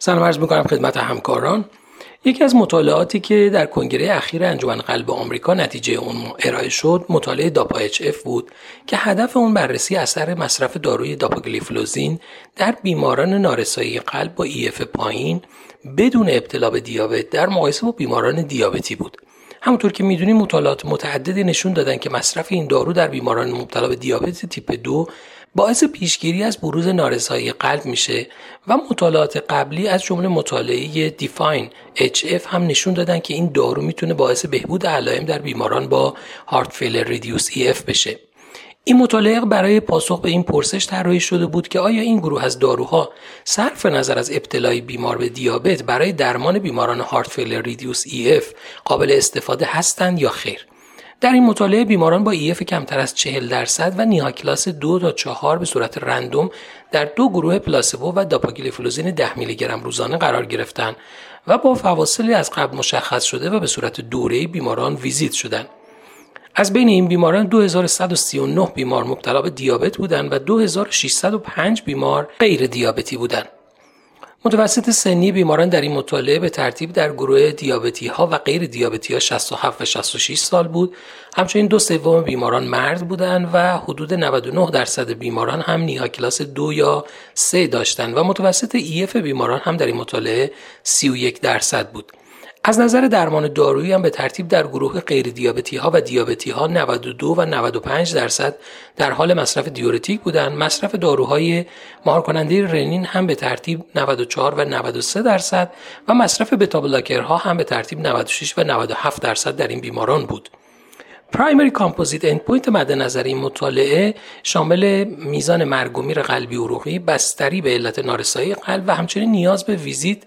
سلام عرض می‌کنم خدمت همکاران. یکی از مطالعاتی که در کنگره اخیر انجمن قلب آمریکا نتیجه اون ارائه شد مطالعه DAPA-HF بود که هدف اون بررسی اثر مصرف داروی داپاگلیفلوزین در بیماران نارسایی قلب با EF پایین بدون ابتلا به دیابت در مقایسه با بیماران دیابتی بود. همونطور که می‌دونیم مطالعات متعددی نشون دادن که مصرف این دارو در بیماران مبتلا به دیابت تیپ دو باعث پیشگیری از بروز نارسایی قلب میشه و مطالعات قبلی از جمله مطالعه دیفاین HF هم نشون دادن که این دارو می‌تونه باعث بهبود علائم در بیماران با هارت فیلر ریدیوس EF بشه. این مطالعه برای پاسخ به این پرسش طراحی شده بود که آیا این گروه از داروها صرف نظر از ابتلای بیمار به دیابت برای درمان بیماران هارت فیلر ریدیوس EF قابل استفاده هستند یا خیر؟ در این مطالعه بیماران با EF کمتر از 40 درصد و NYHA class 2 تا 4 به صورت random در دو گروه placebo و داپاگلیفلوزین 10 میلی گرم روزانه قرار گرفتند و با فواصلی از قبل مشخص شده و به صورت دوره‌ای بیماران ویزیت شدند. از بین این بیماران 2139 بیمار مبتلا به دیابت بودند و 2605 بیمار غیر دیابتی بودند. متوسط سنی بیماران در این مطالعه به ترتیب در گروه دیابتی ها و غیر دیابتی ها 67 و 66 سال بود. همچنین دو سوم بیماران مرد بودند و حدود 99 درصد بیماران هم نیها کلاس دو یا سه داشتند و متوسط ایف بیماران هم در این مطالعه 31 درصد بود. از نظر درمان دارویی هم به ترتیب در گروه غیر دیابتی ها و دیابتی ها 92 و 95 درصد در حال مصرف دیورتیک بودند. مصرف داروهای مهار کننده رنین هم به ترتیب 94 و 93 درصد و مصرف بتا ها هم به ترتیب 96 و 97 درصد در این بیماران بود. primary composite endpoint مد نظر این مطالعه شامل میزان مرگ و میر قلبی عروقی بستری به علت نارسایی قلب و همچنین نیاز به ویزیت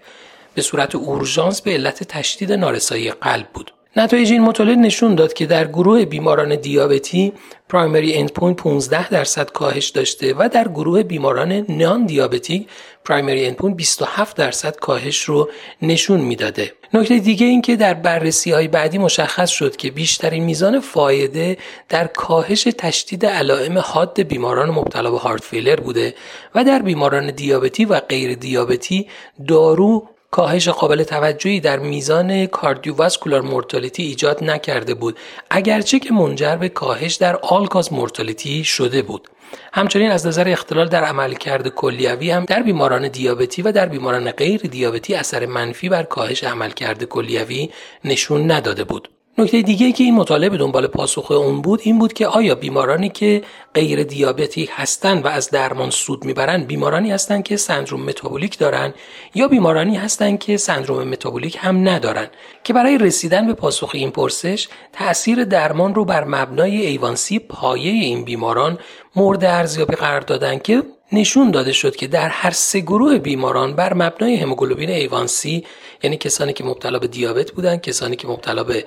به صورت اورژانس به علت تشدید نارسایی قلب بود. نتایج این مطالعه نشون داد که در گروه بیماران دیابتی primary endpoint 15 درصد کاهش داشته و در گروه بیماران non دیابتی primary endpoint 27 درصد کاهش رو نشون می‌داده. نکته دیگه این که در بررسی های بعدی مشخص شد که بیشترین میزان فایده در کاهش تشدید علائم حاد بیماران مبتلا به heart failure بوده و در بیماران دیابتی و غیر دیابتی دارو کاهش قابل توجهی در میزان cardiovascular mortality ایجاد نکرده بود اگرچه که منجر به کاهش در all-cause mortality شده بود. همچنین از نظر اختلال در عملکرد کلیوی هم در بیماران دیابتی و در بیماران غیر دیابتی اثر منفی بر کاهش عملکرد کلیوی نشون نداده بود. نکته دیگه که این مطالعه به دنبال پاسخ اون بود این بود که آیا بیمارانی که غیر دیابتی هستند و از درمان سود می‌برند بیمارانی هستند که سندروم متابولیک دارند یا بیمارانی هستند که سندروم متابولیک هم ندارند که برای رسیدن به پاسخ این پرسش تاثیر درمان رو بر مبنای ایوانسی پایه این بیماران مورد ارزیابی قرار دادن که نشون داده شد که در هر سه گروه بیماران بر مبنای هموگلوبین ایوانسی یعنی کسانی که مبتلا به دیابت بودن کسانی که مبتلا به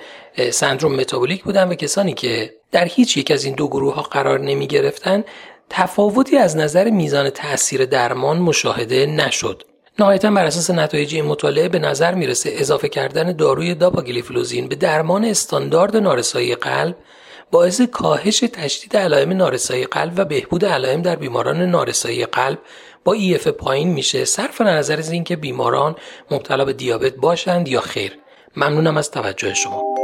سندروم متابولیک بودن و کسانی که در هیچ یک از این دو گروه ها قرار نمی گرفتن تفاوتی از نظر میزان تاثیر درمان مشاهده نشد. نهایتا بر اساس نتایج این مطالعه به نظر می‌رسه اضافه کردن داروی داپاگلیفلوزین به درمان استاندارد نارسایی قلب باعث کاهش تشدید علائم نارسایی قلب و بهبود علائم در بیماران نارسایی قلب با ایف پایین میشه. صرف نظر از اینکه بیماران مبتلا به دیابت باشند یا خیر. ممنونم از توجه شما.